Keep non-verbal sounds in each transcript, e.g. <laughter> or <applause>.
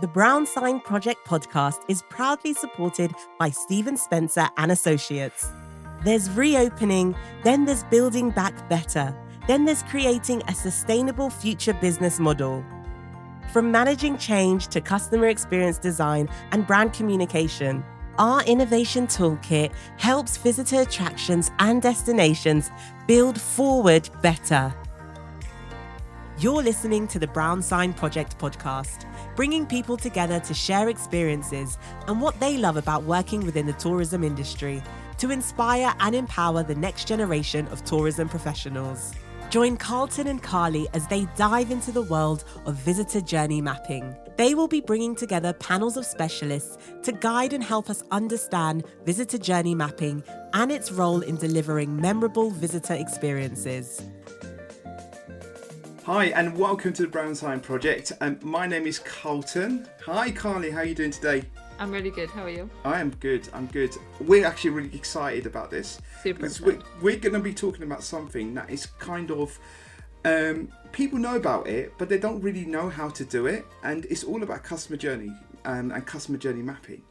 The Brown Sign Project podcast is proudly supported by Stephen Spencer and Associates. There's reopening, then there's building back better, then there's creating a sustainable future business model. From managing change to customer experience design and brand communication, our innovation toolkit helps visitor attractions and destinations build forward better. You're listening to the Brown Sign Project podcast, bringing people together to share experiences and what they love about working within the tourism industry to inspire and empower the next generation of tourism professionals. Join Carlton and Carly as they dive into the world of visitor journey mapping. They will be bringing together panels of specialists to guide and help us understand visitor journey mapping and its role in delivering memorable visitor experiences. Hi and welcome to the Brown Sign Project. Um, my name is Carlton. Hi Carly, how are you doing today? I'm really good. How are you? I am good. I'm good. We're actually really excited about this. Super we're, we're going to be talking about something that is kind of um, people know about it, but they don't really know how to do it, and it's all about customer journey um, and customer journey mapping.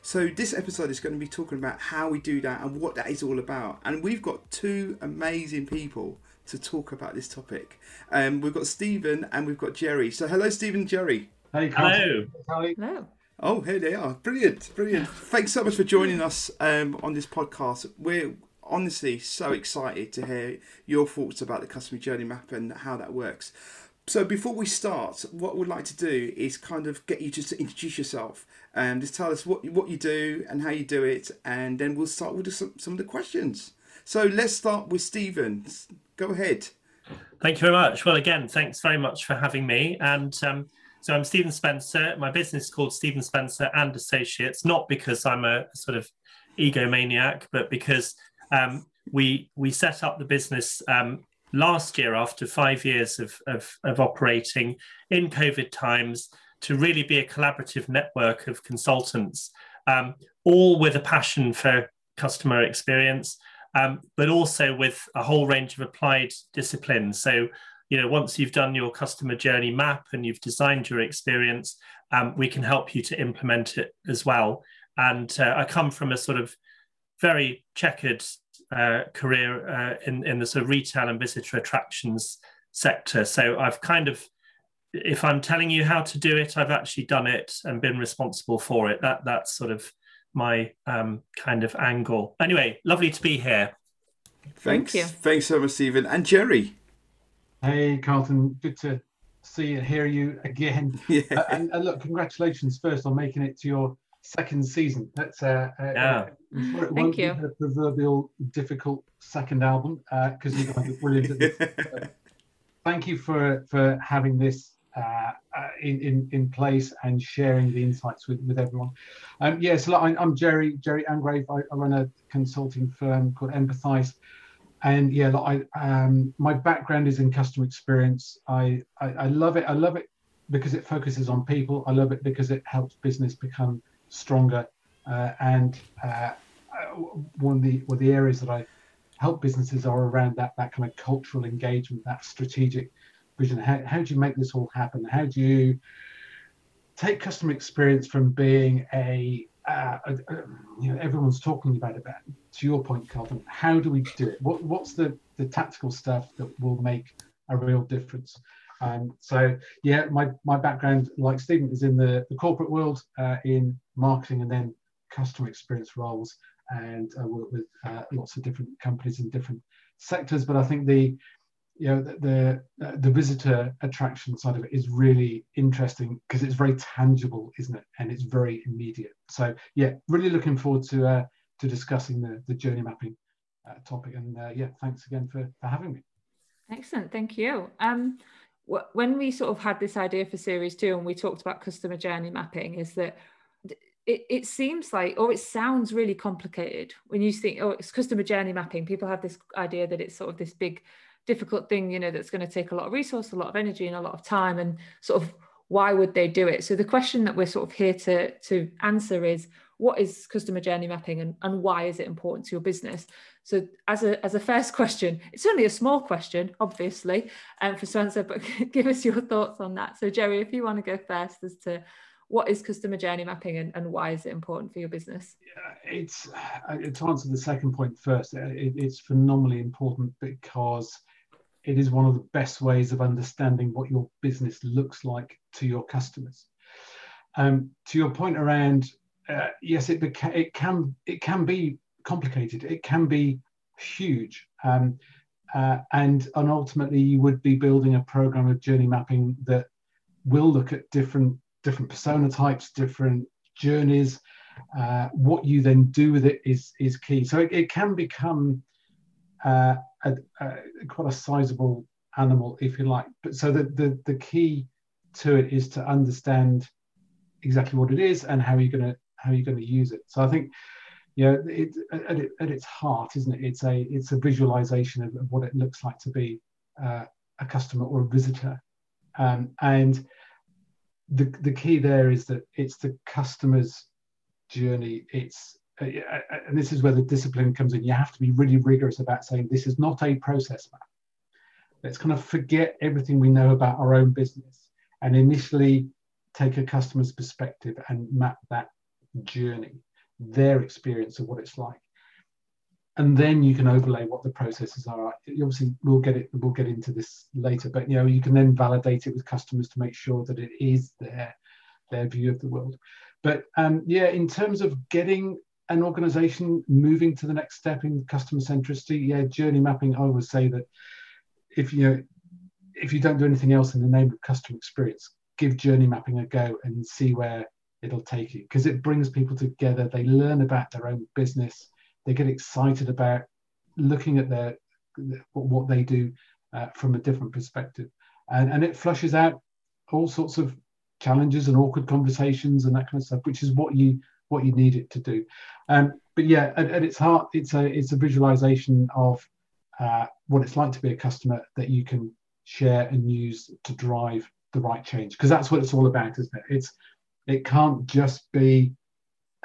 So this episode is going to be talking about how we do that and what that is all about. And we've got two amazing people to talk about this topic. Um, we've got Stephen and we've got Jerry. So hello, Stephen Jerry. Hey, Hello. Hello. Oh, here they are. Brilliant, brilliant. Thanks so much for joining us um, on this podcast. We're honestly so excited to hear your thoughts about the customer journey map and how that works. So before we start, what we'd like to do is kind of get you just to introduce yourself and just tell us what what you do and how you do it, and then we'll start with some, some of the questions. So let's start with Stephen. Go ahead. Thank you very much. Well, again, thanks very much for having me. And um, so I'm Stephen Spencer. My business is called Stephen Spencer and Associates, not because I'm a sort of egomaniac, but because um, we we set up the business um, last year after five years of, of, of operating in COVID times to really be a collaborative network of consultants, um, all with a passion for customer experience, um, but also with a whole range of applied disciplines. So, you know, once you've done your customer journey map and you've designed your experience, um, we can help you to implement it as well. And uh, I come from a sort of very checkered uh, career uh, in, in the sort of retail and visitor attractions sector. So I've kind of, if I'm telling you how to do it, I've actually done it and been responsible for it. That that's sort of my um, kind of angle. Anyway, lovely to be here. Thanks. you. Thanks so much, Stephen and Jerry. Hey, Carlton. Good to see and hear you again. <laughs> Yeah. Uh, and, and look, congratulations first on making it to your second season. That's uh, uh, Yeah. I'm sure it Thank you. the proverbial difficult second album because you guys are brilliant. At this. Uh, <laughs> Thank you for for having this uh, uh, in, in in place and sharing the insights with with everyone. Um, yes, look, I, I'm Jerry Jerry Angrave. I, I run a consulting firm called Empathize. and yeah i um my background is in customer experience I, I i love it i love it because it focuses on people i love it because it helps business become stronger uh, and uh, one of the one of the areas that i help businesses are around that that kind of cultural engagement that strategic vision how, how do you make this all happen how do you take customer experience from being a uh, uh, you know everyone's talking about it, but to your point, Carlton, how do we do it? What what's the the tactical stuff that will make a real difference? Um, so yeah, my my background, like Stephen, is in the, the corporate world, uh, in marketing and then customer experience roles, and I work with uh, lots of different companies in different sectors. But I think the you know the the, uh, the visitor attraction side of it is really interesting because it's very tangible isn't it and it's very immediate so yeah really looking forward to uh, to discussing the the journey mapping uh, topic and uh, yeah thanks again for for having me Excellent. Thank you. Um, when we sort of had this idea for series two and we talked about customer journey mapping, is that it, it seems like, or it sounds really complicated when you think, oh, it's customer journey mapping. People have this idea that it's sort of this big, difficult thing, you know, that's going to take a lot of resource, a lot of energy, and a lot of time. And sort of why would they do it? So the question that we're sort of here to to answer is, what is customer journey mapping and, and why is it important to your business? So as a as a first <laughs> question, it's only a small question, obviously, um, for Spencer, but <laughs> give us your thoughts on that. So Jerry, if you want to go first as to what is customer journey mapping and, and why is it important for your business? It's uh, to answer the second point first. Uh, it, it's phenomenally important because it is one of the best ways of understanding what your business looks like to your customers. Um, to your point around, uh, yes, it, beca- it can it can be complicated. It can be huge. Um, uh, and, and ultimately, you would be building a program of journey mapping that will look at different different persona types, different journeys. Uh, what you then do with it is is key. So it, it can become uh, a, a, quite a sizable animal, if you like. But so the, the the key to it is to understand exactly what it is and how you're going to how you're going to use it. So I think you know, it, at, at, its heart, isn't it? It's a it's a visualization of, of what it looks like to be uh, a customer or a visitor, um, and the the key there is that it's the customer's journey. It's Uh, uh, uh, and this is where the discipline comes in. You have to be really rigorous about saying this is not a process map. Let's kind of forget everything we know about our own business and initially take a customer's perspective and map that journey their experience of what it's like and then you can overlay what the processes are obviously we'll get it we'll get into this later but you know you can then validate it with customers to make sure that it is their their view of the world but um, yeah in terms of getting an organization moving to the next step in customer centricity yeah journey mapping i would say that if you know if you don't do anything else in the name of customer experience give journey mapping a go and see where it'll take you because it brings people together. They learn about their own business. They get excited about looking at their what they do uh, from a different perspective, and, and it flushes out all sorts of challenges and awkward conversations and that kind of stuff, which is what you what you need it to do. Um, but yeah, at, at, its heart, it's a it's a visualization of uh, what it's like to be a customer that you can share and use to drive the right change because that's what it's all about, isn't it? It's it can't just be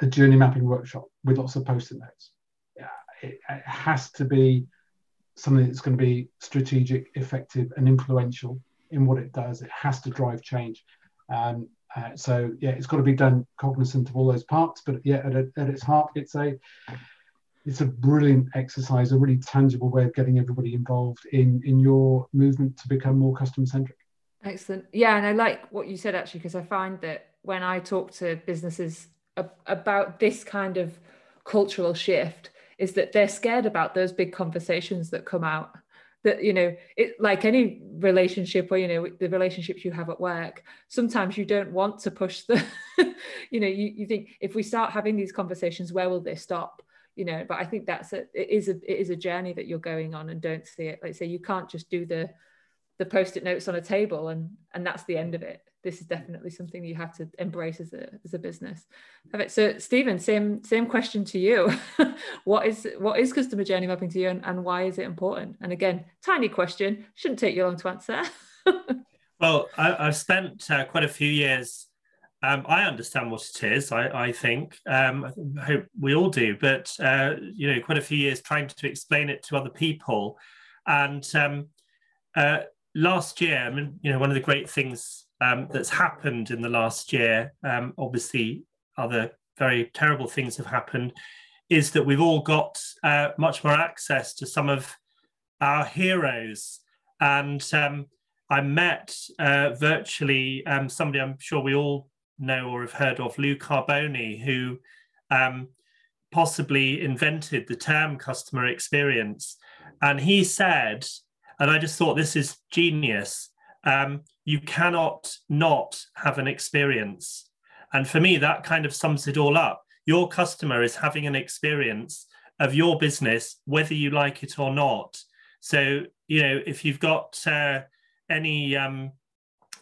a journey mapping workshop with lots of post-it notes. It, it has to be something that's going to be strategic, effective, and influential in what it does. It has to drive change. Um, uh, so yeah, it's got to be done cognizant of all those parts. But yeah, at, at, its heart, it's a it's a brilliant exercise, a really tangible way of getting everybody involved in in your movement to become more customer centric. Excellent. Yeah, and I like what you said actually because I find that when I talk to businesses about this kind of cultural shift is that they're scared about those big conversations that come out that you know it like any relationship or you know the relationships you have at work sometimes you don't want to push the <laughs> you know you, you think if we start having these conversations where will they stop? You know but i think that's a it is a it is a journey that you're going on and don't see it. Like say you can't just do the the post-it notes on a table and and that's the end of it. This is definitely something you have to embrace as a as a business. So stephen same same question to you. <laughs> What is what is customer journey mapping to you and, and why is it important? And again tiny question shouldn't take you long to answer. <laughs> Well I, have spent uh, quite a few years um, I understand what it is. I, I think um, I hope we all do, but uh, you know, quite a few years trying to explain it to other people, and um, uh, last year, I mean, you know, one of the great things um, that's happened in the last year, um, obviously, other very terrible things have happened, is that we've all got uh, much more access to some of our heroes. And um, I met uh, virtually um, somebody I'm sure we all know or have heard of, Lou Carbone, who um, possibly invented the term customer experience. And he said, and I just thought this is genius. Um, you cannot not have an experience. And for me, that kind of sums it all up. Your customer is having an experience of your business, whether you like it or not. So, you know, if you've got uh, any um,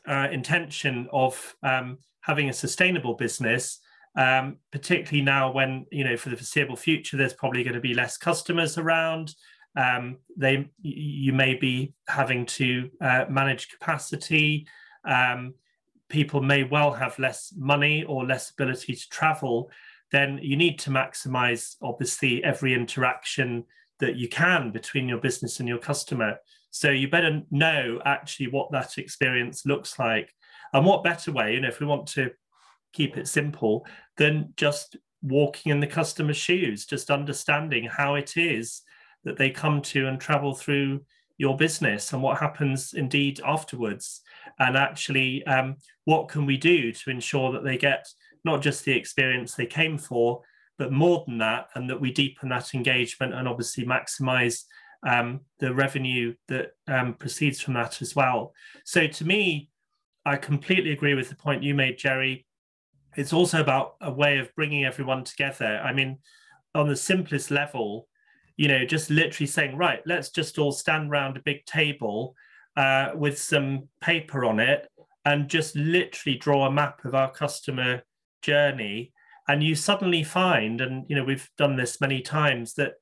uh, intention of um, having a sustainable business, um, particularly now when, you know, for the foreseeable future, there's probably going to be less customers around um, they you may be having to uh, manage capacity. Um, people may well have less money or less ability to travel. Then you need to maximize, obviously, every interaction that you can between your business and your customer. So you better know actually what that experience looks like. And what better way, you know, if we want to keep it simple than just walking in the customer's shoes, just understanding how it is that they come to and travel through your business and what happens indeed afterwards. And actually, um, what can we do to ensure that they get not just the experience they came for, but more than that, and that we deepen that engagement and obviously maximize um, the revenue that um, proceeds from that as well. So to me, I completely agree with the point you made, Jerry. It's also about a way of bringing everyone together. I mean, on the simplest level, you know, just literally saying, right, let's just all stand around a big table uh, with some paper on it and just literally draw a map of our customer journey. And you suddenly find, and you know, we've done this many times, that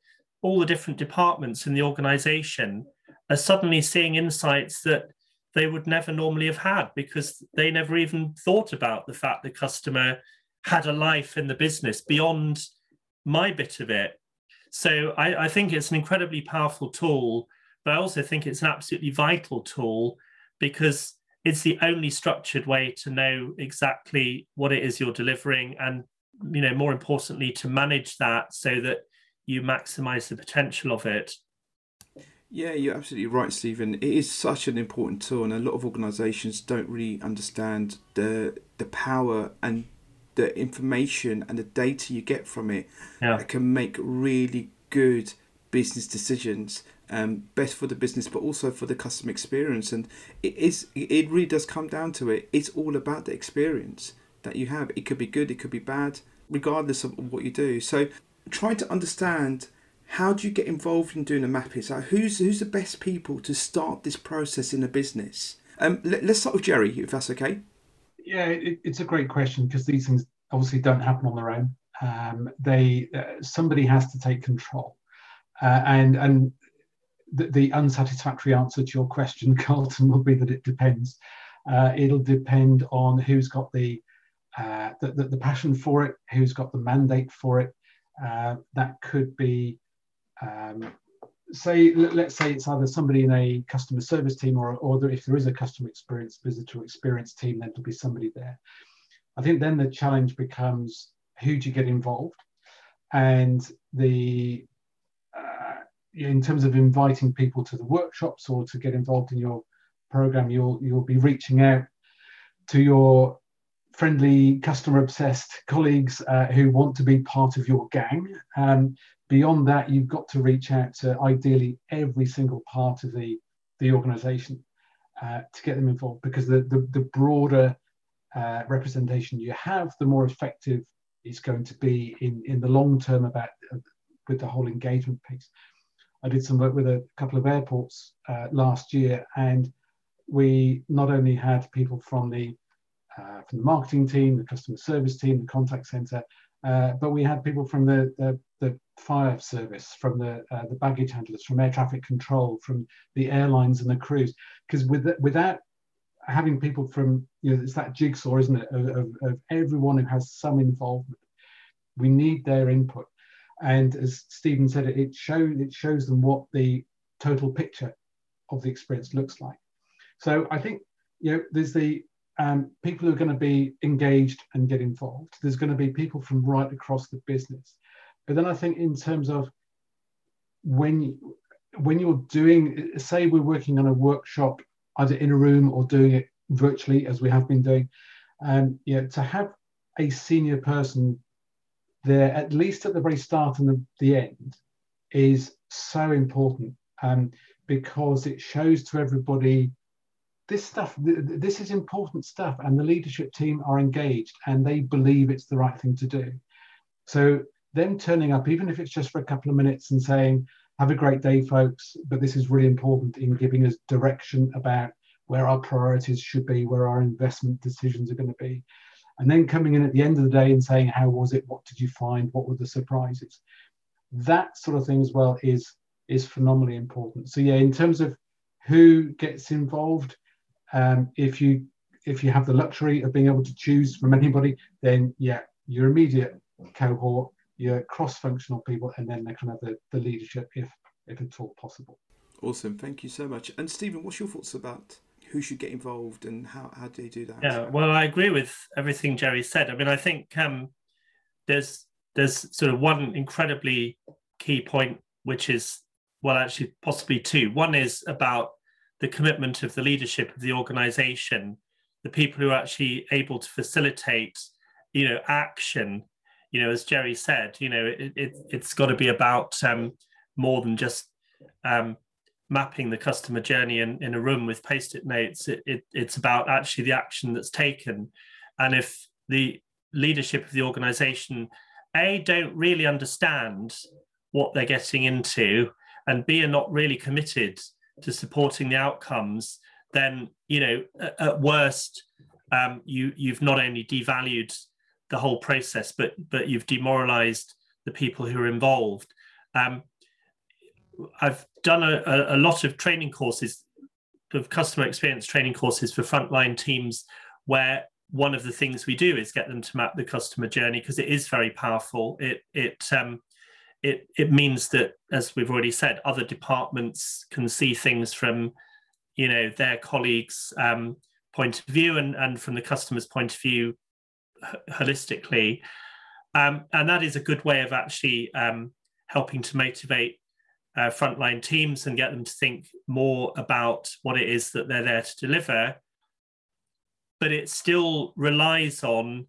all the different departments in the organization are suddenly seeing insights that they would never normally have had because they never even thought about the fact the customer had a life in the business beyond my bit of it. So I, I, think it's an incredibly powerful tool, but I also think it's an absolutely vital tool because it's the only structured way to know exactly what it is you're delivering and you know more importantly to manage that so that you maximize the potential of it yeah, you're absolutely right, Stephen. It is such an important tool, and a lot of organisations don't really understand the the power and the information and the data you get from it. Yeah. That can make really good business decisions, um, best for the business, but also for the customer experience. And it is it really does come down to it. It's all about the experience that you have. It could be good, it could be bad, regardless of what you do. So, trying to understand how do you get involved in doing a mapping? So who's who's the best people to start this process in a business? Um, let, us start with Jerry, if that's okay. Yeah, it, it's a great question because these things obviously don't happen on their own. Um, they uh, somebody has to take control, uh, and and the, the, unsatisfactory answer to your question, <laughs> Carlton, will be that it depends. Uh, it'll depend on who's got the, uh, the, the, the passion for it, who's got the mandate for it. Uh, that could be um, say let's say it's either somebody in a customer service team or, or if there is a customer experience visitor experience team then there'll be somebody there i think then the challenge becomes who do you get involved? And the uh, in terms of inviting people to the workshops or to get involved in your program you'll you'll be reaching out to your friendly customer obsessed colleagues uh, who want to be part of your gang. Um, beyond that, you've got to reach out to ideally every single part of the, the organization uh, to get them involved because the, the, the broader uh, representation you have, the more effective it's going to be in, in the long term about uh, with the whole engagement piece. I did some work with a couple of airports uh, last year, and we not only had people from the uh, from the marketing team, the customer service team, the contact center, uh, but we had people from the, the, the fire service, from the, uh, the baggage handlers, from air traffic control, from the airlines and the crews. Because with, without having people from, you know, it's that jigsaw, isn't it, of, of, of everyone who has some involvement. We need their input. And as Stephen said, it, shows, it shows them what the total picture of the experience looks like. So I think, you know, there's the um, people who are going to be engaged and get involved. There's going to be people from right across the business. But then I think in terms of when when you're doing, say we're working on a workshop either in a room or doing it virtually as we have been doing, and um, yeah, to have a senior person there at least at the very start and the, the end is so important um, because it shows to everybody this stuff, this is important stuff, and the leadership team are engaged and they believe it's the right thing to do. So, them turning up, even if it's just for a couple of minutes and saying, Have a great day, folks, but this is really important in giving us direction about where our priorities should be, where our investment decisions are going to be. And then coming in at the end of the day and saying, How was it? What did you find? What were the surprises? That sort of thing as well is is phenomenally important. So yeah, in terms of who gets involved, um, if you if you have the luxury of being able to choose from anybody, then yeah, your immediate cohort, your cross-functional people, and then the kind of the, the leadership, if if at all possible. Awesome, thank you so much. And Stephen, what's your thoughts about who should get involved and how, how do you do that? Yeah, well, I agree with everything Jerry said. I mean, I think um, there's there's sort of one incredibly key point, which is well, actually, possibly two. One is about the commitment of the leadership of the organization, the people who are actually able to facilitate, you know, action. You know, as Jerry said, you know, it, it, has got to be about um, more than just um, mapping the customer journey in, in a room with post-it notes. It, it, it's about actually the action that's taken. And if the leadership of the organization, A, don't really understand what they're getting into, and B, are not really committed to supporting the outcomes, then you know at, at worst um, you you've not only devalued the whole process, but but you've demoralized the people who are involved. Um, I've done a, a, lot of training courses, of customer experience training courses for frontline teams, where one of the things we do is get them to map the customer journey because it is very powerful. It it um, it it means that, as we've already said, other departments can see things from, you know, their colleagues' um, point of view and and from the customer's point of view, holistically, um, and that is a good way of actually um, helping to motivate uh, frontline teams and get them to think more about what it is that they're there to deliver. But it still relies on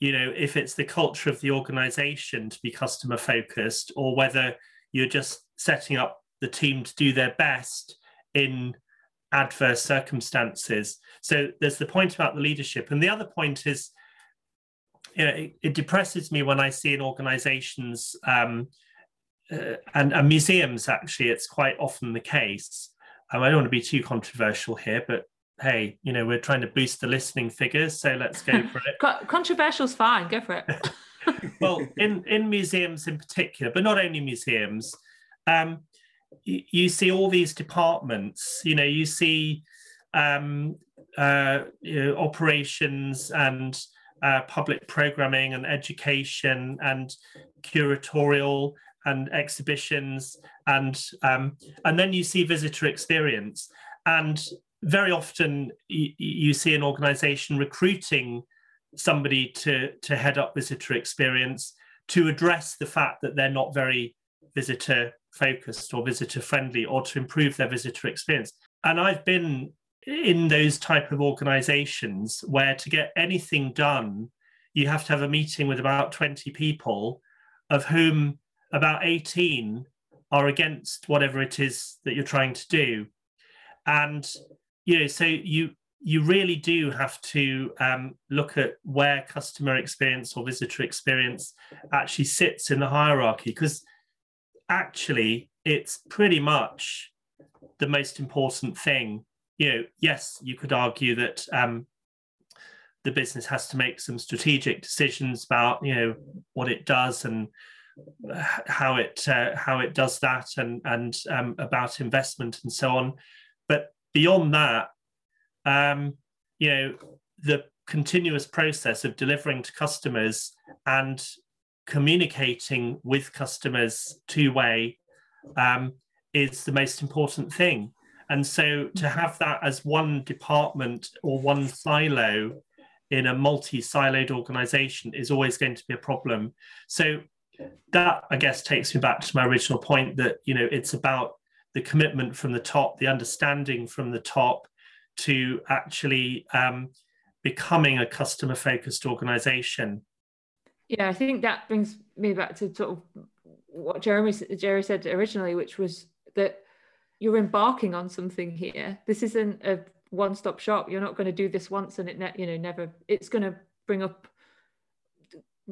you know if it's the culture of the organization to be customer focused or whether you're just setting up the team to do their best in adverse circumstances. So there's the point about the leadership. And the other point is you know it, it depresses me when i see in organizations um, uh, and, and, museums actually it's quite often the case um, i don't want to be too controversial here but hey, you know, we're trying to boost the listening figures, so let's go for it. <laughs> Controversial's fine, go for it. <laughs> well, in in museums in particular, but not only museums, um, you, you see all these departments. You know, you see um, uh, you know, operations and uh, public programming and education and curatorial and exhibitions and um, and then you see visitor experience and very often you, you see an organization recruiting somebody to, to head up visitor experience to address the fact that they're not very visitor focused or visitor friendly or to improve their visitor experience. And I've been in those type of organizations where to get anything done, you have to have a meeting with about 20 people, of whom about 18 are against whatever it is that you're trying to do. And you know, so you you really do have to um, look at where customer experience or visitor experience actually sits in the hierarchy because actually it's pretty much the most important thing you know yes you could argue that um, the business has to make some strategic decisions about you know what it does and how it uh, how it does that and and um, about investment and so on but beyond that, um, you know, the continuous process of delivering to customers and communicating with customers two way um, is the most important thing. And so to have that as one department or one silo in a multi siloed organization is always going to be a problem. So that, I guess, takes me back to my original point that, you know, it's about the commitment from the top, the understanding from the top to actually um, becoming a customer focused organization. Yeah, I think that brings me back to sort of what Jeremy Jerry said originally, which was that you're embarking on something here. This isn't a one-stop shop. You're not going to do this once and it, ne- you know, never. It's going to bring up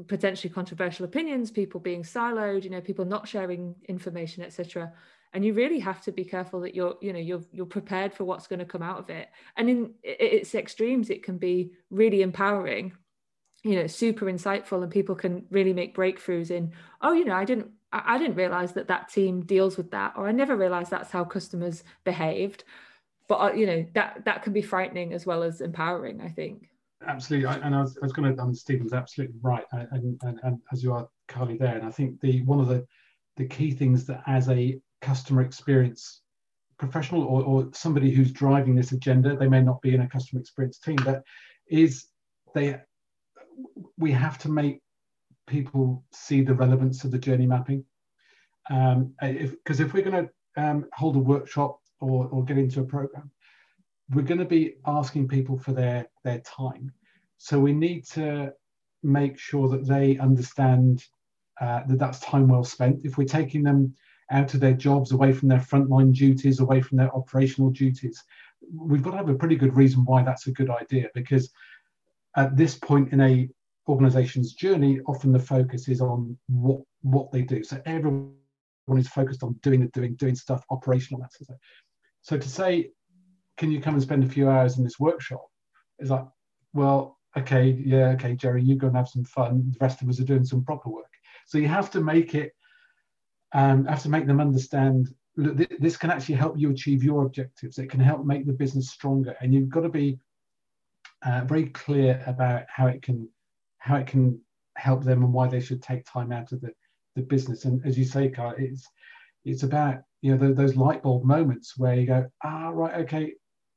potentially controversial opinions, people being siloed, you know, people not sharing information, etc and you really have to be careful that you're you know you're you're prepared for what's going to come out of it and in its extremes it can be really empowering you know super insightful and people can really make breakthroughs in oh you know i didn't i didn't realize that that team deals with that or i never realized that's how customers behaved. But uh, you know that that can be frightening as well as empowering i think. Absolutely. I, and I was, I was going to um, stephen's absolutely right and, and, and as you are carly there. And i think the one of the the key things that as a customer experience professional or, or somebody who's driving this agenda. They may not be in a customer experience team, but is they we have to make people see the relevance of the journey mapping. Um, because if, if, we're going to um, hold a workshop or, or get into a program, we're going to be asking people for their their time. So we need to make sure that they understand uh, that that's time well spent. If we're taking them out of their jobs, away from their frontline duties, away from their operational duties, we've got to have a pretty good reason why that's a good idea. Because at this point in a organization's journey, often the focus is on what what they do. So everyone is focused on doing the doing, doing stuff, operational matters. So to say, can you come and spend a few hours in this workshop? Is like, well, okay, yeah, okay, Jerry, you go and have some fun. The rest of us are doing some proper work. So you have to make it, um, have to make them understand. Look, th- this can actually help you achieve your objectives. It can help make the business stronger, and you've got to be uh, very clear about how it can how it can help them and why they should take time out of the, the business. And as you say, Carl, it's it's about you know the, those light bulb moments where you go, ah, right, okay,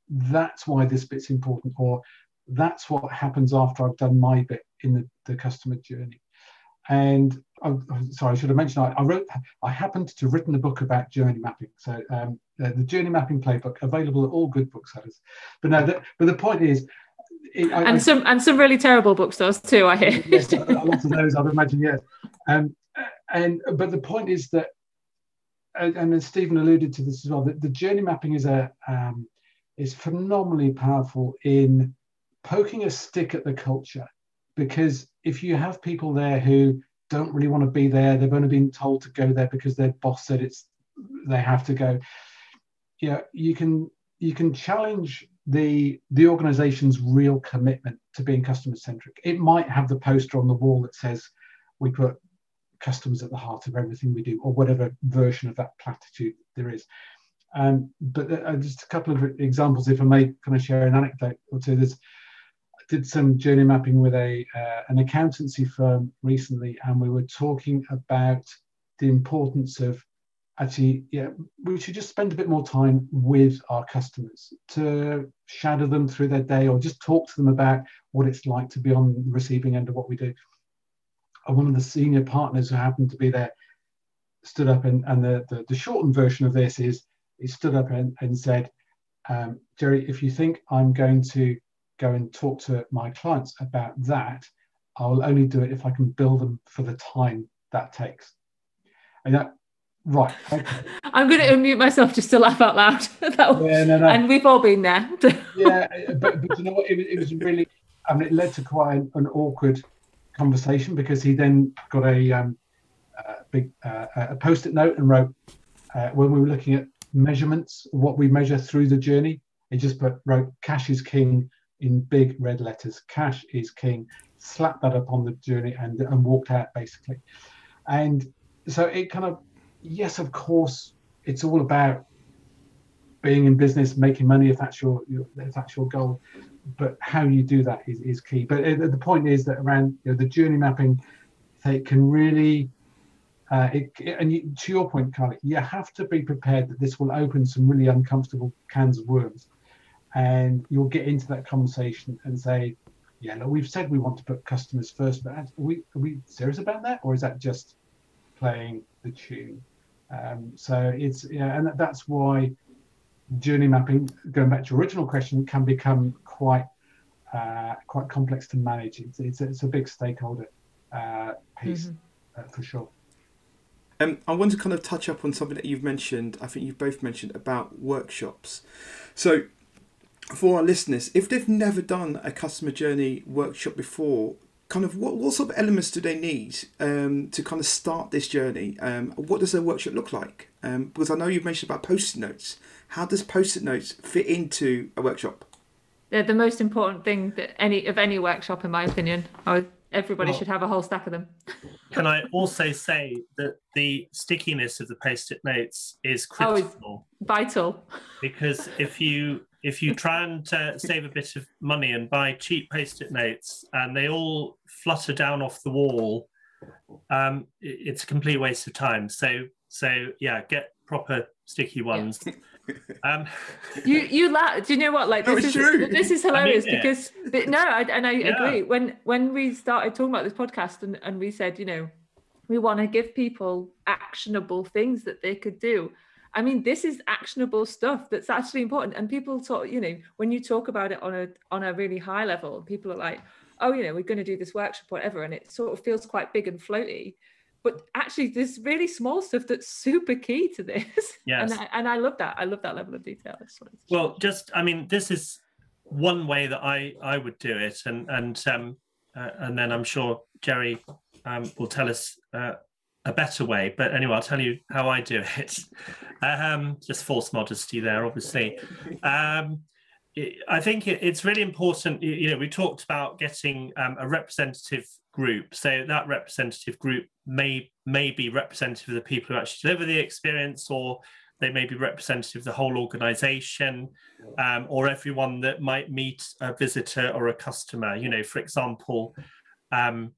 that's why this bit's important, or that's what happens after I've done my bit in the, the customer journey. And I'm, oh, sorry, I should have mentioned I, I, wrote, I happened to have written a book about journey mapping. So um, the, the, journey mapping playbook available at all good booksellers. But no, the, but the point is, it, I, and some and some really terrible bookstores too. I hear. yes, a lot of those, I'd imagine. Yes, um, and but the point is that, and Stephen alluded to this as well, that the journey mapping is a um, is phenomenally powerful in poking a stick at the culture because if you have people there who don't really want to be there, they've only been told to go there because their boss said it's they have to go. Yeah, you can you can challenge the the organization's real commitment to being customer centric. It might have the poster on the wall that says we put customers at the heart of everything we do, or whatever version of that platitude there is. Um, but uh, just a couple of examples, if I may kind of share an anecdote or two. There's did some journey mapping with a uh, an accountancy firm recently, and we were talking about the importance of actually, yeah, we should just spend a bit more time with our customers to shadow them through their day, or just talk to them about what it's like to be on the receiving end of what we do. And one of the senior partners who happened to be there stood up, and, and the, the, the shortened version of this is he stood up and, and said, um, Jerry, if you think I'm going to go and talk to my clients about that, I will only do it if I can bill them for the time that takes. And that, right. Okay. <laughs> I'm going to unmute myself just to laugh out loud. <laughs> yeah, no, no. And we've all been there. <laughs> yeah, but, but you know what? It, it, was really, I mean, it led to quite an, an awkward conversation because he then got a, um, a big uh, a post-it note and wrote uh, when we were looking at measurements, what we measure through the journey. He just put, wrote cash is king in big red letters cash is king slapped that up on the journey and and walked out basically and so it kind of yes of course it's all about being in business making money if that's your, your if that's your goal but how you do that is, is key but the point is that around you know, the journey mapping it can really uh, it, and you, to your point, Carly, you have to be prepared that this will open some really uncomfortable cans of worms and you'll get into that conversation and say, yeah, look, we've said we want to put customers first, but are we, are we serious about that? Or is that just playing the tune? Um, so it's, yeah, and that's why journey mapping, going back to your original question, can become quite, uh, quite complex to manage. It's, it's, it's a big stakeholder uh, piece mm-hmm. uh, for sure. Um, I want to kind of touch up on something that you've mentioned. I think you've both mentioned about workshops. So for our listeners, if they've never done a customer journey workshop before, kind of what, what sort of elements do they need um, to kind of start this journey? Um, what does a workshop look like? Um, because I know you've mentioned about post-it notes. How does post-it notes fit into a workshop? They're the most important thing that any of any workshop, in my opinion. I everybody well, should have a whole stack of them. can I <laughs> also say that the stickiness of the post-it notes is critical, oh, vital. Because <laughs> if you if you try and uh, save a bit of money and buy cheap post-it notes and they all flutter down off the wall, um, it's a complete waste of time. So so yeah, get proper sticky ones. Yeah. <laughs> Um, <laughs> you you laugh. Do you know what? Like this is true. this is hilarious it. because but no, I, and I Yeah. agree. When when we started talking about this podcast and and we said, you know, we want to give people actionable things that they could do. I mean, this is actionable stuff that's actually important. And people talk, you know, when you talk about it on a on a really high level, people are like, oh, you know, we're going to do this workshop, whatever, and it sort of feels quite big and floaty. But actually, there's really small stuff that's super key to this. <laughs> Yes. And I, and I love that. I love that level of detail. Well, just I mean, this is one way that I I would do it, and and um, uh, and then I'm sure Jerry um, will tell us uh, a better way. But anyway, I'll tell you how I do it. <laughs> Um, just false modesty there, obviously. Um, I think it's really important. You you know, we talked about getting um, a representative group. So that representative group may may be representative of the people who actually deliver the experience, or they may be representative of the whole organization, um, or everyone that might meet a visitor or a customer. You know, for example, um,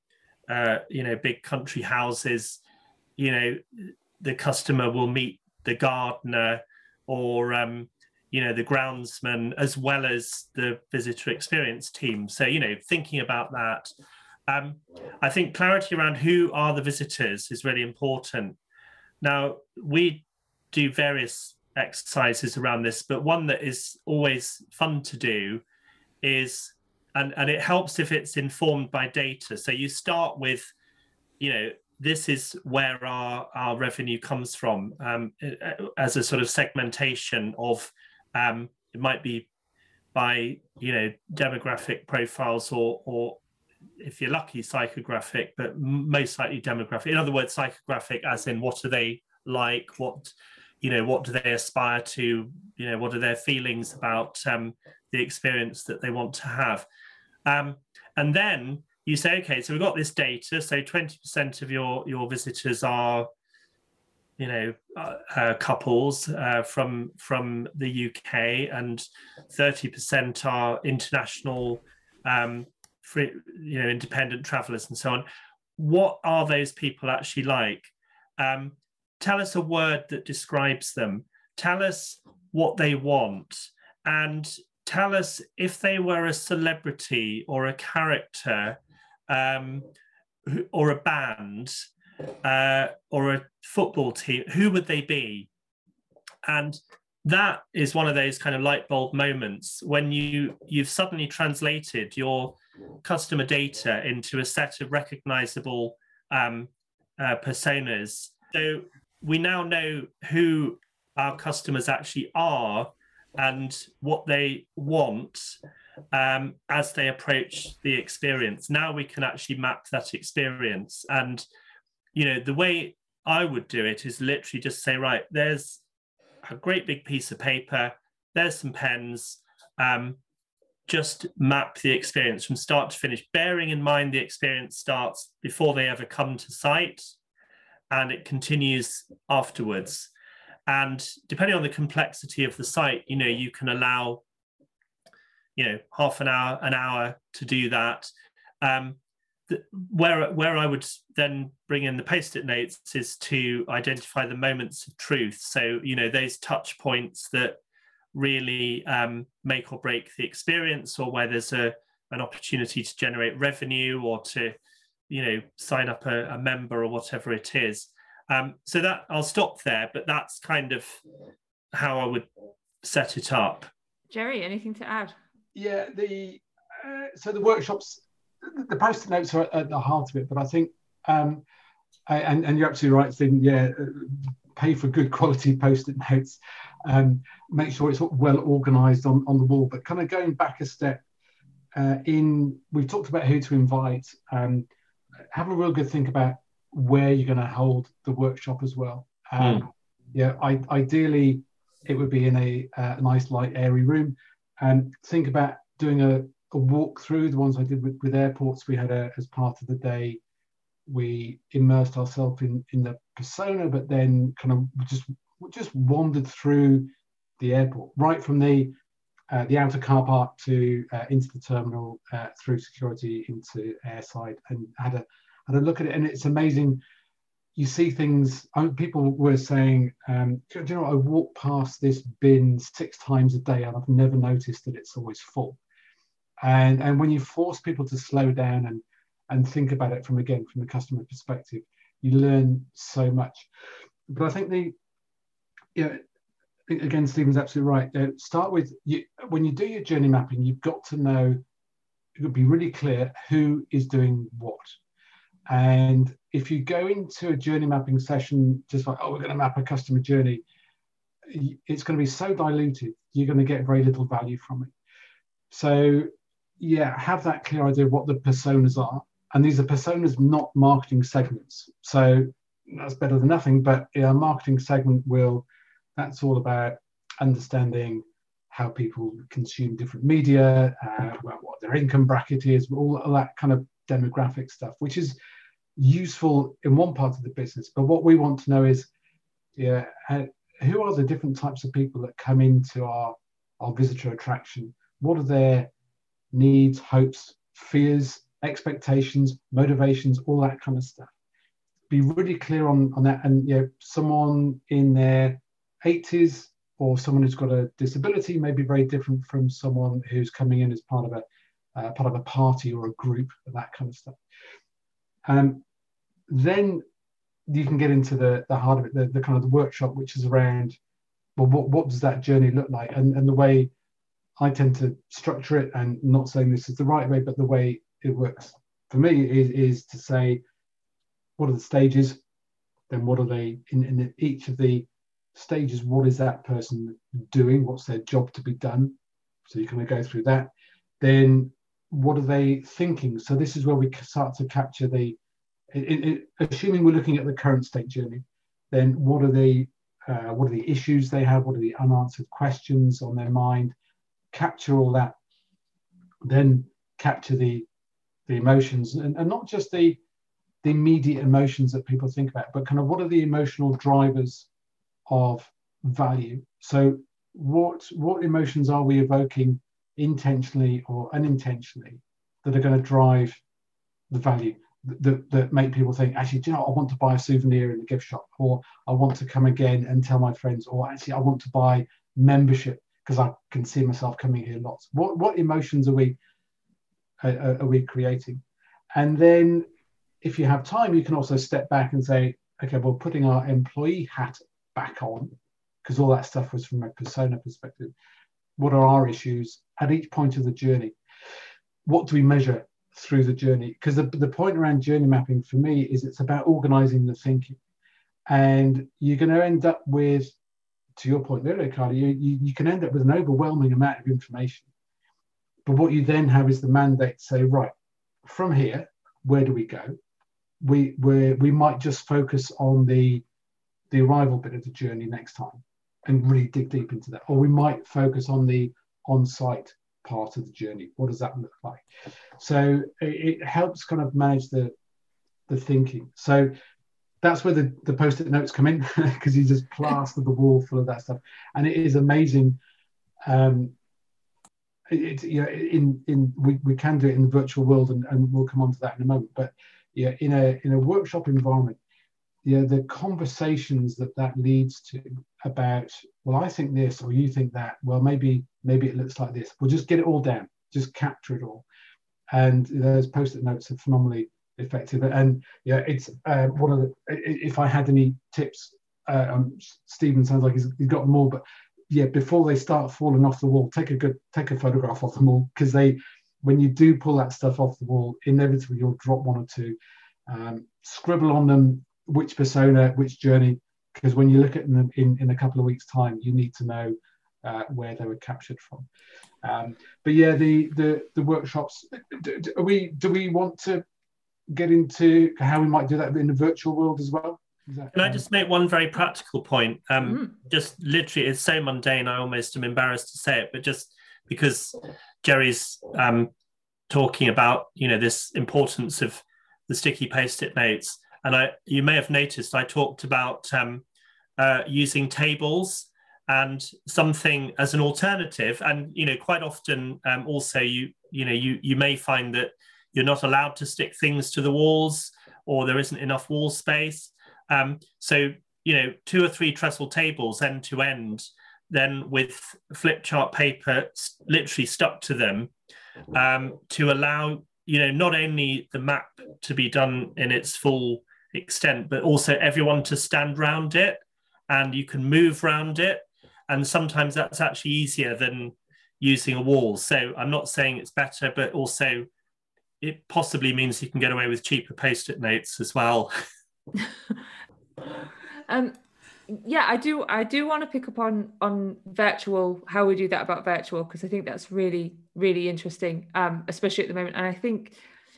uh, you know, big country houses. You know, the customer will meet the gardener or um, you know the groundsman as well as the visitor experience team so you know thinking about that um, i think clarity around who are the visitors is really important. Now we do various exercises around this but one that is always fun to do is and, and it helps if it's informed by data. So you start with you know this is where our, our revenue comes from um, as a sort of segmentation of um, it might be by you know demographic profiles or or if you're lucky psychographic but most likely demographic. In other words psychographic as in what are they like? What you know what do they aspire to? You know what are their feelings about um, the experience that they want to have? Um, and then you say okay so we've got this data. So 20% of your your visitors are you know uh, uh, couples uh, from from the UK and 30% are international um, free, you know independent travelers and so on. What are those people actually like? Um, tell us a word that describes them. Tell us what they want. And tell us if they were a celebrity or a character um, or a band uh, or a football team, who would they be? And that is one of those kind of light bulb moments when you you've suddenly translated your customer data into a set of recognizable um, uh, personas. So we now know who our customers actually are and what they want um, as they approach the experience. Now we can actually map that experience. And, you know, the way I would do it is literally just say, right, there's a great big piece of paper, there's some pens. Um, just map the experience from start to finish, bearing in mind the experience starts before they ever come to site and it continues afterwards. And depending on the complexity of the site, you know, you can allow you know half an hour an hour to do that um, the, where where i would then bring in the post-it notes is to identify the moments of truth so you know those touch points that really um, make or break the experience or where there's a an opportunity to generate revenue or to you know sign up a, a member or whatever it is um, so that i'll stop there but that's kind of how i would set it up Jerry, anything to add? Yeah, the uh, so the workshops, the- the post-it notes are at the heart of it, but I think, um, I, and and you're absolutely right, Stephen. Yeah, uh, pay for good quality post-it notes. Um, make sure it's well organised on on the wall. But kind of going back a step, uh, in we've talked about who to invite. Um, have a real good think about where you're going to hold the workshop as well. Um, Yeah, I, ideally it would be in a, uh, nice light airy room and think about doing a, a walk through the ones I did with, with airports. We had a, as part of the day, we immersed ourselves in, in the persona, but then kind of just just wandered through the airport, right from the uh, the outer car park to uh, into the terminal, uh, through security into airside, and had a had a look at it. And it's amazing you see things. I people were saying, um, "Do you know? I walk past this bin six times a day, and I've never noticed that it's always full." And and when you force people to slow down and and think about it from again from the customer perspective, you learn so much. But I think the yeah, again, Stephen's absolutely right. Uh, start with you when you do your journey mapping, you've got to know. It would be really clear who is doing what. And if you go into a journey mapping session just like, oh, we're going to map a customer journey, it's going to be so diluted, you're going to get very little value from it. So, yeah, have that clear idea of what the personas are. And these are personas, not marketing segments. So that's better than nothing. But a marketing segment will, that's all about understanding how people consume different media, uh, what their income bracket is, all, that kind of demographic stuff, which is useful in one part of the business. But what we want to know is, yeah, who are the different types of people that come into our our visitor attraction? What are their needs, hopes, fears, expectations, motivations, all that kind of stuff. Be really clear on, on that. And you know, someone in their 80s or someone who's got a disability may be very different from someone who's coming in as part of a uh, part of a party or a group, that kind of stuff. Um, then you can get into the, the heart of it, the, the kind of the workshop, which is around, well, what, what does that journey look like? And, and the way I tend to structure it, and not saying this is the right way, but the way it works for me is, is to say, what are the stages? Then what are they in, in each of the stages? What is that person doing? What's their job to be done? So you kind of go through that. Then what are they thinking? So this is where we start to capture the, it, it, assuming we're looking at the current state journey, then what are the uh, what are the issues they have? What are the unanswered questions on their mind? Capture all that, then capture the the emotions and, and not just the the immediate emotions that people think about, but kind of what are the emotional drivers of value? So what what emotions are we evoking intentionally or unintentionally that are going to drive the value that, that make people think actually do you know i want to buy a souvenir in the gift shop or i want to come again and tell my friends or actually i want to buy membership because i can see myself coming here lots what what emotions are we are, are we creating. And then if you have time you can also step back and say okay well putting our employee hat back on because all that stuff was from a persona perspective. What are our issues at each point of the journey? What do we measure through the journey? Because the, the point around journey mapping for me is it's about organizing the thinking. And you're going to end up with to your point there Carly, you, you, you can end up with an overwhelming amount of information but what you then have is the mandate to say right from here where do we go we we we might just focus on the the arrival bit of the journey next time and really dig deep into that. Or we might focus on the on-site part of the journey. What does that look like? So it, it helps kind of manage the the thinking. So that's where the, the post-it notes come in <laughs> because you just plaster the wall full of that stuff. And it is amazing. Um, it, you know, in in we, we can do it in the virtual world and, and we'll come on to that in a moment. But yeah, in a in a workshop environment, know, the conversations that that leads to about, well, I think this, or you think that, well, maybe, maybe it looks like this. We'll just get it all down, just capture it all. And those post-it notes are phenomenally effective. And yeah, it's uh, one of the, if I had any tips, uh, um, Stephen sounds like he's, he's got more, but yeah, before they start falling off the wall, take a good, take a photograph of them all because they, when you do pull that stuff off the wall, inevitably you'll drop one or two. Um, scribble on them which persona, which journey, because when you look at them in, in a couple of weeks' time, you need to know uh, where they were captured from. Um, but yeah, the the the workshops. Do, do, we do we want to get into how we might do that in the virtual world as well? That, Can I just make one very practical point? Um, mm. Just literally, it's so mundane. I almost am embarrassed to say it, but just because Jerry's um, talking about you know this importance of the sticky post-it notes and I, you may have noticed I talked about um, uh, using tables and something as an alternative. And you know, quite often um, also you you know you you may find that you're not allowed to stick things to the walls or there isn't enough wall space. Um, so you know, two or three trestle tables end to end, then with flip chart paper literally stuck to them um, to allow you know not only the map to be done in its full extent, but also everyone to stand round it, and you can move around it, and sometimes that's actually easier than using a wall. So I'm not saying it's better, but also it possibly means you can get away with cheaper post-it notes as well. <laughs> um, yeah, I do. I do want to pick up on on virtual. How we do that about virtual because I think that's really really interesting, um, especially at the moment. And I think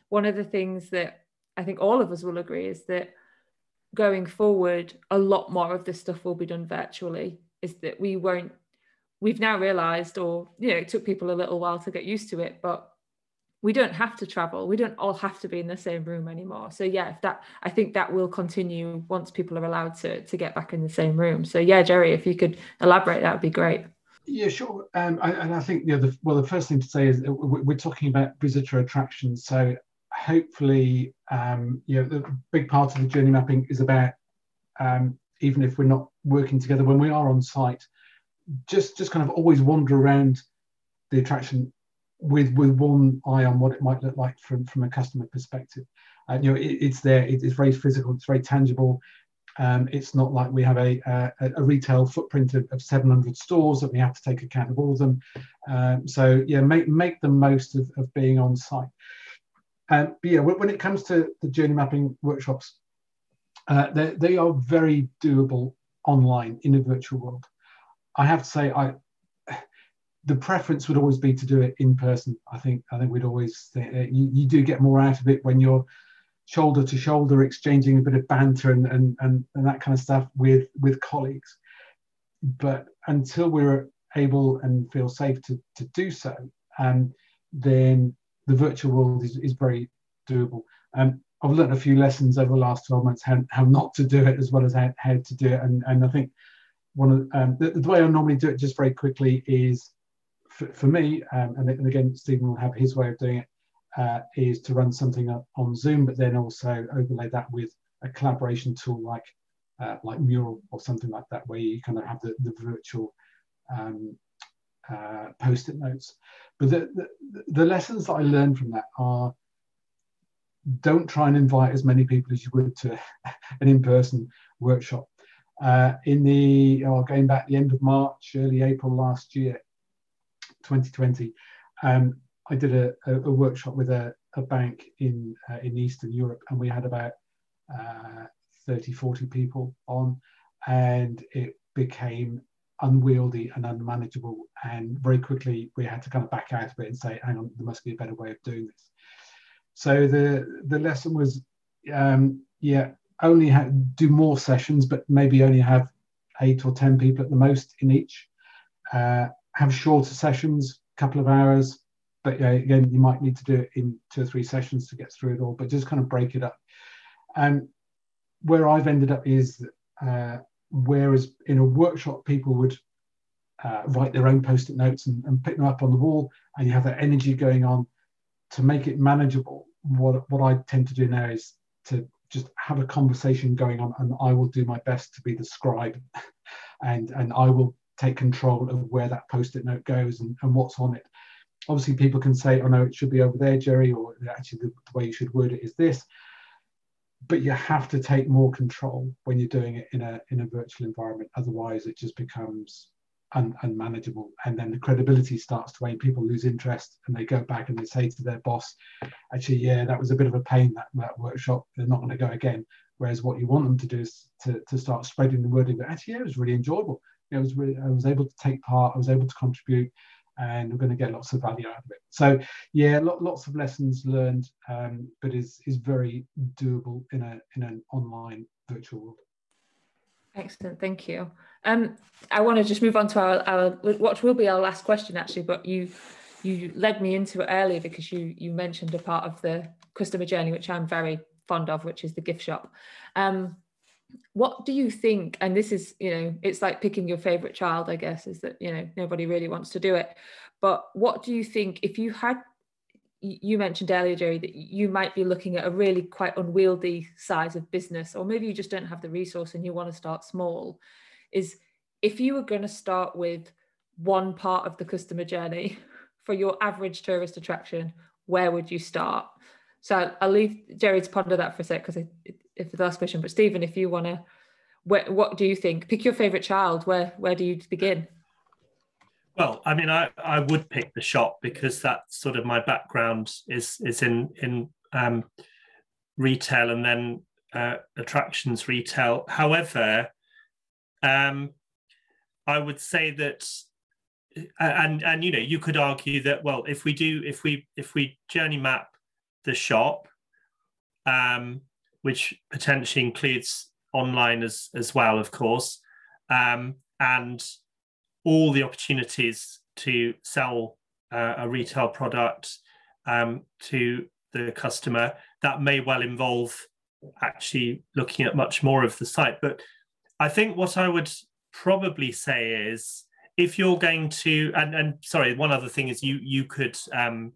one of the things that I think all of us will agree is that going forward, a lot more of this stuff will be done virtually. Is that we won't. We've now realised, or you know, it took people a little while to get used to it, but we don't have to travel. We don't all have to be in the same room anymore. So yeah if that i think that will continue once people are allowed to to get back in the same room. So yeah jerry if you could elaborate that would be great. Yeah sure. Um, I, and i think you know the, well the first thing to say is we're talking about visitor attractions so hopefully um, you know the big part of the journey mapping is about um, even if we're not working together when we are on site just just kind of always wander around the attraction with with one eye on what it might look like from from a customer perspective. Uh, you know, it, it's there. It, it's very physical. It's very tangible. Um, it's not like we have a, a, a retail footprint of, of, 700 stores that we have to take account of all of them. Um, so yeah, make make the most of, of being on site. Um, but yeah, when it comes to the journey mapping workshops, uh, they, they are very doable online in a virtual world. I have to say, I the preference would always be to do it in person. I think I think we'd always think, uh, you, you do get more out of it when you're shoulder to shoulder exchanging a bit of banter and, and, and, and that kind of stuff with with colleagues. But until we're able and feel safe to, to do so, um, then the virtual world is, is very doable. Um, I've learned a few lessons over the last 12 months how, how not to do it as well as how, how to do it. And, and I think one of um, the, the way I normally do it just very quickly is for, for me, um, and, and, again, Stephen will have his way of doing it, uh, is to run something on Zoom, but then also overlay that with a collaboration tool like uh, like Mural or something like that, where you kind of have the, the virtual um, uh, post-it notes. But the, the, the lessons that I learned from that are don't try and invite as many people as you would to <laughs> an in-person workshop. Uh, in the oh, going back the end of March, early April last year, 2020, um, I did a, a, a, workshop with a, a bank in uh, in Eastern Europe, and we had about uh, 30, 40 people on, and it became unwieldy and unmanageable. And very quickly, we had to kind of back out of it and say, "Hang on, there must be a better way of doing this." So the the lesson was, um, yeah, only do more sessions, but maybe only have eight or ten people at the most in each. Uh, have shorter sessions, a couple of hours, but yeah, again, you might need to do it in two or three sessions to get through it all, but just kind of break it up. And where I've ended up is, uh, whereas in a workshop, people would uh, write their own post-it notes and, and pick them up on the wall, and you have that energy going on to make it manageable. What, what I tend to do now is to just have a conversation going on, and I will do my best to be the scribe, <laughs> and and I will take control of where that post-it note goes and, and what's on it. Obviously, people can say, "Oh no, it should be over there, Jerry," or actually the, the way you should word it is this. But you have to take more control when you're doing it in a in a virtual environment. Otherwise, it just becomes un, unmanageable, and then the credibility starts to wane. People lose interest, and they go back and they say to their boss, "Actually, yeah, that was a bit of a pain that, that workshop. They're not going to go again." Whereas what you want them to do is to, to start spreading the word. Actually, yeah, it was really enjoyable. I was really, I was able to take part, I was able to contribute, and we're going to get lots of value out of it. So yeah, lots of lessons learned, um, but is is very doable in a in an online virtual world. Excellent, thank you. Um, I want to just move on to our, our what will be our last question actually, but you you led me into it earlier because you you mentioned a part of the customer journey which I'm very fond of, which is the gift shop. Um, what do you think and this is you know it's like picking your favorite child i guess is that you know nobody really wants to do it but what do you think if you had you mentioned earlier, Jerry, that you might be looking at a really quite unwieldy size of business, or maybe you just don't have the resource and you want to start small. Is if you were going to start with one part of the customer journey <laughs> for your average tourist attraction, where would you start? So I'll leave Jerry to ponder that for a sec because if the last question. But Stephen, if you want to, what do you think? Pick your favorite child. Where where do you begin? Well, I mean, I, I would pick the shop because that's sort of my background is is in in um, retail and then uh, attractions retail. However, um, I would say that, and and you know, you could argue that well, if we do, if we if we journey map the shop, um, which potentially includes online as as well, of course, um, and all the opportunities to sell uh, a retail product um, to the customer. That may well involve actually looking at much more of the site. But I think what I would probably say is if you're going to, and, and sorry, one other thing is you you could um,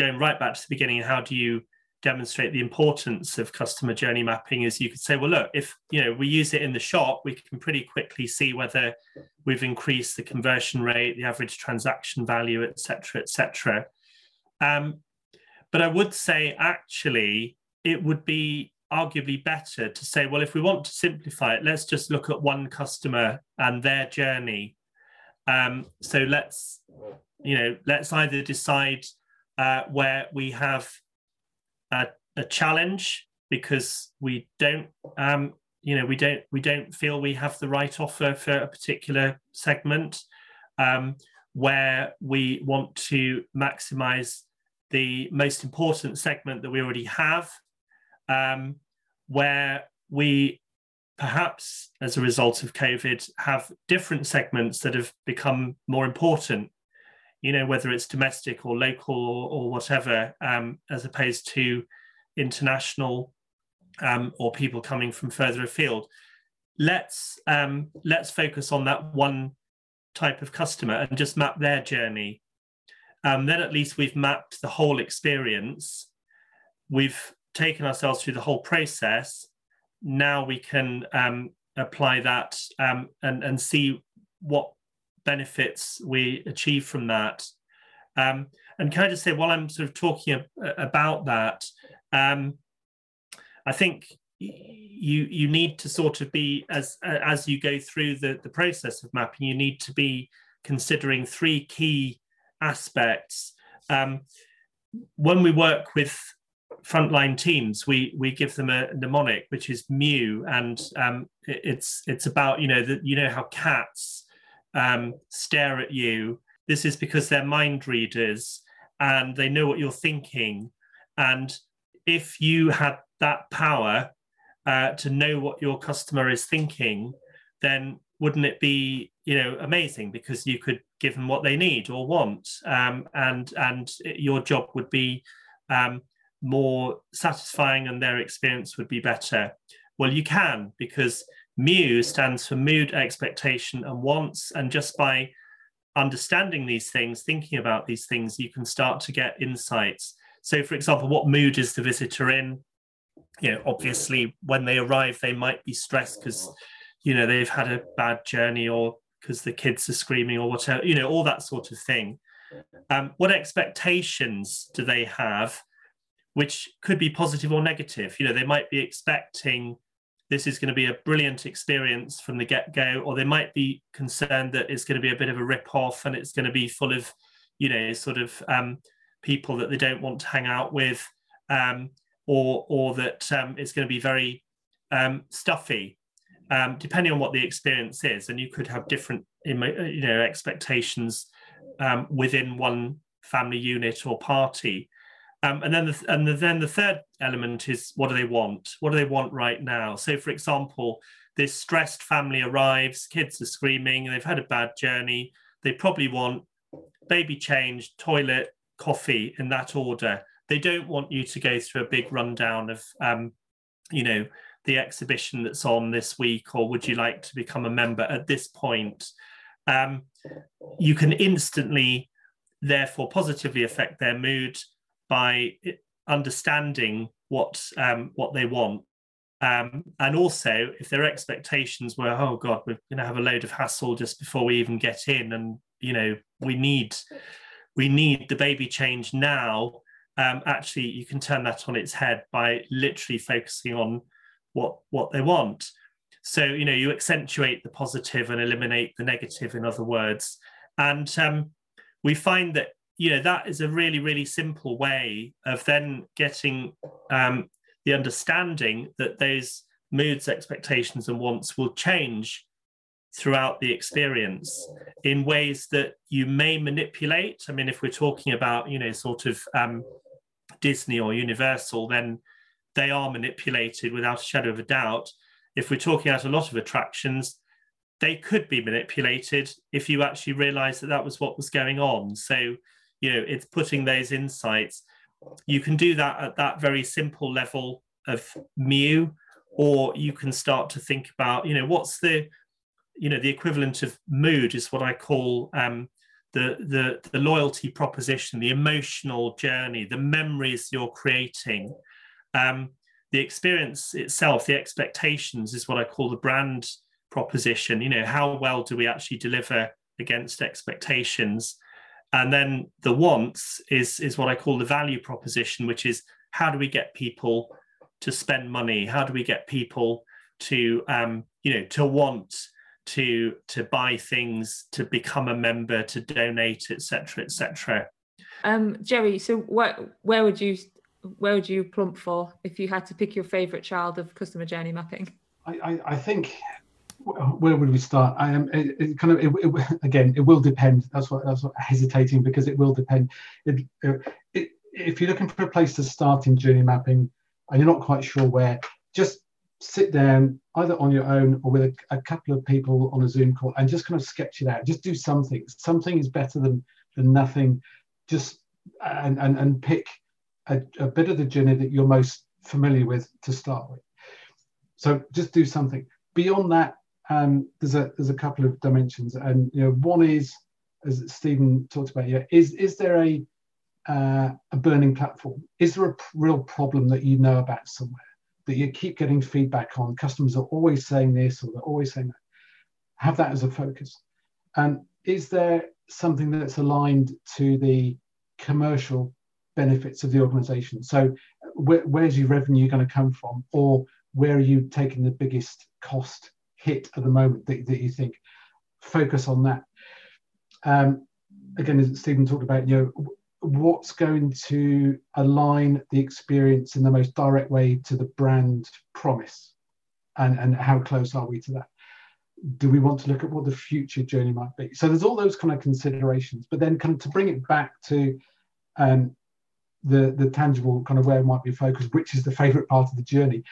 going right back to the beginning. How do you demonstrate the importance of customer journey mapping is you could say, well, look, if you know we use it in the shop, we can pretty quickly see whether we've increased the conversion rate, the average transaction value, et etc., etc. Um, but I would say actually it would be arguably better to say, well, if we want to simplify it, let's just look at one customer and their journey. Um, so let's, you know, let's either decide uh, where we have a, a challenge because we don't um, you know we don't we don't feel we have the right offer for a particular segment um, where we want to maximize the most important segment that we already have um, where we perhaps as a result of covid have different segments that have become more important you know, whether it's domestic or local or, or whatever, um, as opposed to international um, or people coming from further afield. Let's um, let's focus on that one type of customer and just map their journey. Um, then at least we've mapped the whole experience. We've taken ourselves through the whole process. Now we can um, apply that um, and, and see what benefits we achieve from that. Um, and can I just say, while I'm sort of talking about that, um, I think you you need to sort of be as as you go through the the process of mapping, you need to be considering three key aspects. Um, when we work with frontline teams, we we give them a mnemonic, which is Mew, and um, it, it's it's about you know that you know how cats um, stare at you. This is because they're mind readers and they know what you're thinking. And if you had that power uh, to know what your customer is thinking, then wouldn't it be you know amazing because you could give them what they need or want um, and and your job would be um, more satisfying and their experience would be better well you can because Mew stands for mood, expectation, and wants. And just by understanding these things, thinking about these things, you can start to get insights. So, for example, what mood is the visitor in? You know, obviously, when they arrive, they might be stressed because, you know, they've had a bad journey or because the kids are screaming or whatever, you know, all that sort of thing. Um, what expectations do they have, which could be positive or negative? You know, they might be expecting this is going to be a brilliant experience from the get go, or they might be concerned that it's going to be a bit of a rip off and it's going to be full of, you know, sort of um, people that they don't want to hang out with, um, or or that um, it's going to be very um, stuffy, um, depending on what the experience is. And you could have different, you know, expectations um, within one family unit or party. Um, and then the, and the, then the third element is what do they want? What do they want right now? So, for example, this stressed family arrives, kids are screaming, they've had a bad journey. They probably want baby change, toilet, coffee in that order. They don't want you to go through a big rundown of, um, you know, the exhibition that's on this week, or would you like to become a member at this point? Um, you can instantly therefore positively affect their mood by understanding what um, what they want um, and also, if their expectations were, oh God, we're going to have a load of hassle just before we even get in, and you know, we need we need the baby change now. Um, actually, you can turn that on its head by literally focusing on what what they want. So you know, you accentuate the positive and eliminate the negative. In other words, and um, we find that you know that is a really really simple way of then getting um, the understanding that those moods, expectations, and wants will change throughout the experience in ways that you may manipulate. I mean, if we're talking about, you know, sort of um, Disney or Universal, then they are manipulated without a shadow of a doubt. If we're talking about a lot of attractions, they could be manipulated if you actually realize that that was what was going on. So, you know, it's putting those insights. You can do that at that very simple level of Mew or you can start to think about you know what's the you know the equivalent of mood is what i call um, the the the loyalty proposition the emotional journey the memories you're creating. Um, the experience itself the expectations is what i call the brand proposition. You know how well do we actually deliver against expectations and then the wants is is what i call the value proposition which is how do we get people to spend money? How do we get people to um, you know to want to to buy things to become a member to donate etc etc um jerry so what where would you where would you plump for if you had to pick your favorite child of customer journey mapping? I i, I think where would we start? I am it, it kind of it, it, again. It will depend. That's what that's what hesitating because it will depend. if you're looking for a place to start in journey mapping and you're not quite sure where, just sit down either on your own or with a, a, couple of people on a Zoom call and just kind of sketch it out. Just do something. Something is better than than nothing. Just and and, and pick a, a bit of the journey that you're most familiar with to start with. So just do something. Beyond that, um, there's a there's a couple of dimensions, and you know one is as Stephen talked about. Yeah, is is there a uh, a burning platform? Is there a real problem that you know about somewhere that you keep getting feedback on? Customers are always saying this or they're always saying that. Have that as a focus. And is there something that's aligned to the commercial benefits of the organization? So where, where's your revenue going to come from? Or where are you taking the biggest cost hit at the moment that, that you think focus on that. Um, again as stephen talked about you know what's going to align the experience in the most direct way to the brand promise? And and how close are we to that? Do we want to look at what the future journey might be? So there's all those kind of considerations but then kind of to bring it back to um, the the tangible kind of where it might be focused which is the favorite part of the journey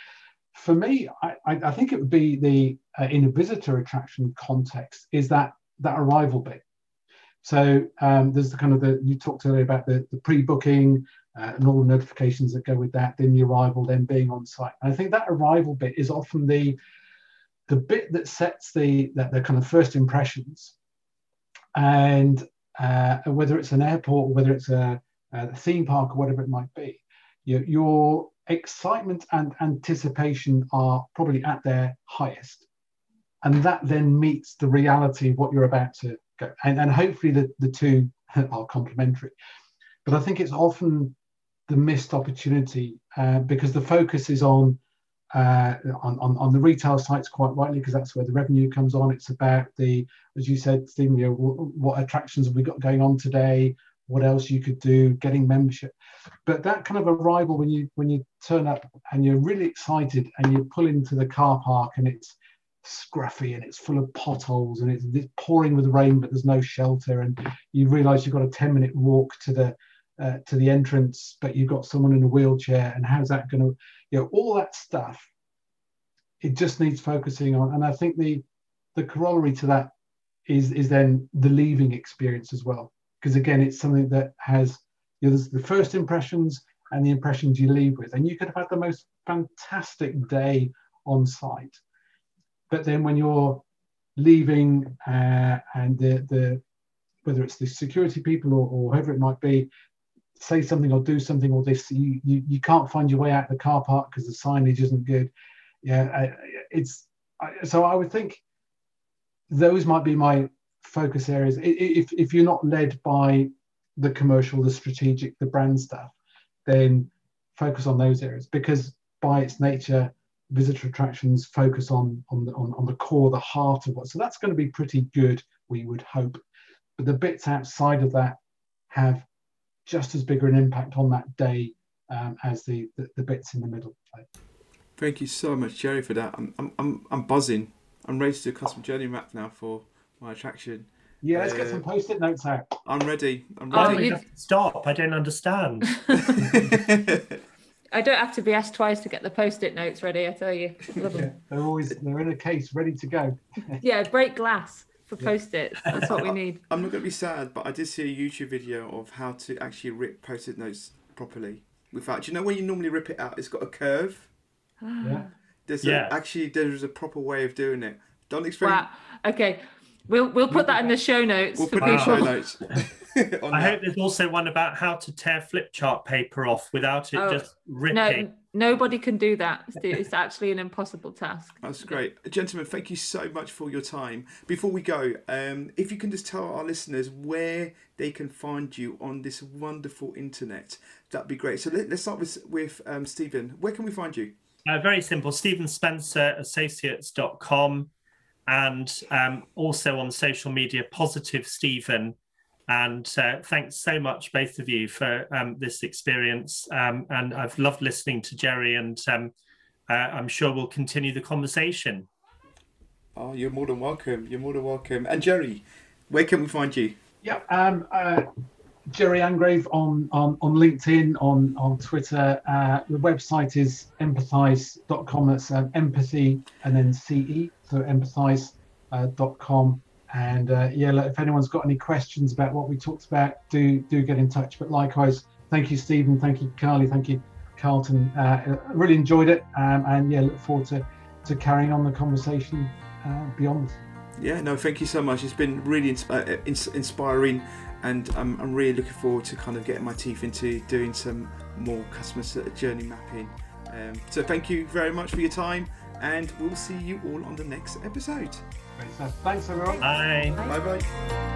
for me, I, I, think it would be the uh, in a visitor attraction context is that that arrival bit. So um, there's the kind of the you talked earlier about the, the pre-booking uh, and all the notifications that go with that, then the arrival, then being on site. And I think that arrival bit is often the the bit that sets the that the kind of first impressions. And uh, whether it's an airport, or whether it's a, a, theme park, or whatever it might be, you, you're excitement and anticipation are probably at their highest. And that then meets the reality of what you're about to go. And, and hopefully the, the two <laughs> are complementary. But I think it's often the missed opportunity uh, because the focus is on, uh, on, on, on the retail sites quite rightly because that's where the revenue comes on. It's about the, as you said, Stephen, you know, what attractions have we got going on today? What else you could do, getting membership. But that kind of arrival when you when you turn up and you're really excited and you pull into the car park and it's scruffy and it's full of potholes and it's, it's pouring with rain but there's no shelter and you realise you've got a 10 minute walk to the uh, to the entrance but you've got someone in a wheelchair and how's that going to you know all that stuff it just needs focusing on and i think the the corollary to that is is then the leaving experience as well because again, it's something that has you know, there's the first impressions and the impressions you leave with, and you could have had the most fantastic day on site, but then when you're leaving uh, and the, the whether it's the security people or, or whoever it might be, say something or do something or this, you you, you can't find your way out of the car park because the signage isn't good. Yeah, it's so I would think those might be my focus areas. If if you're not led by the commercial, the strategic, the brand stuff, then focus on those areas because by its nature, visitor attractions focus on on the, on, on the core, the heart of what. So that's going to be pretty good, we would hope. But the bits outside of that have just as big an impact on that day um, as the, the, the bits in the middle. Thank you so much, Jerry, for that. I'm I'm I'm, buzzing. I'm ready to do a custom journey map now for my attraction. Yeah, let's uh, get some post-it notes out. I'm ready. I'm oh, ready. Oh, Stop! I don't understand. <laughs> <laughs> I don't have to be asked twice to get the post-it notes ready. I tell you, <laughs> yeah, they're always they're in a case ready to go. yeah, break glass for post-its. That's what we need. I'm not going to be sad, but I did see a YouTube video of how to actually rip post-it notes properly. Without, do you know when you normally rip it out, it's got a curve. <gasps> yeah. There's yeah. A, actually there's a proper way of doing it. Don't explain. Wow. Okay. We'll we'll put that in the show notes. We'll put people. show notes. <laughs> <laughs> I that. hope there's also one about how to tear flip chart paper off without it oh, just ripping. No, nobody can do that. It's actually an impossible task. That's great, gentlemen. Thank you so much for your time. Before we go, um, if you can just tell our listeners where they can find you on this wonderful internet, that'd be great. So let, us start with with um, Stephen. Where can we find you? Uh, very simple. Stephen Spencer Associates.com and um, also on social media, Positive Stephen. And uh, thanks so much, both of you, for um, this experience. Um, and I've loved listening to Jerry, and um, uh, I'm sure we'll continue the conversation. Oh, you're more than welcome. You're more than welcome. And Jerry, where can we find you? Yeah, um, uh, Jerry Angrave on, on, on LinkedIn, on, on Twitter. Uh, the website is empathyce.com. That's um, empathy and then CE, so empathyce.com. Uh, and uh, yeah, look, if anyone's got any questions about what we talked about, do do get in touch. But likewise, thank you, Stephen. Thank you, Carly. Thank you, Carlton. Uh, really enjoyed it. Um, and yeah, look forward to, to carrying on the conversation uh, beyond. Yeah, no, thank you so much. It's been really insp- uh, inspiring and I'm, I'm really looking forward to kind of getting my teeth into doing some more customer journey mapping. Um, so thank you very much for your time, and we'll see you all on the next episode. Thanks, everyone. Bye. Bye bye. bye.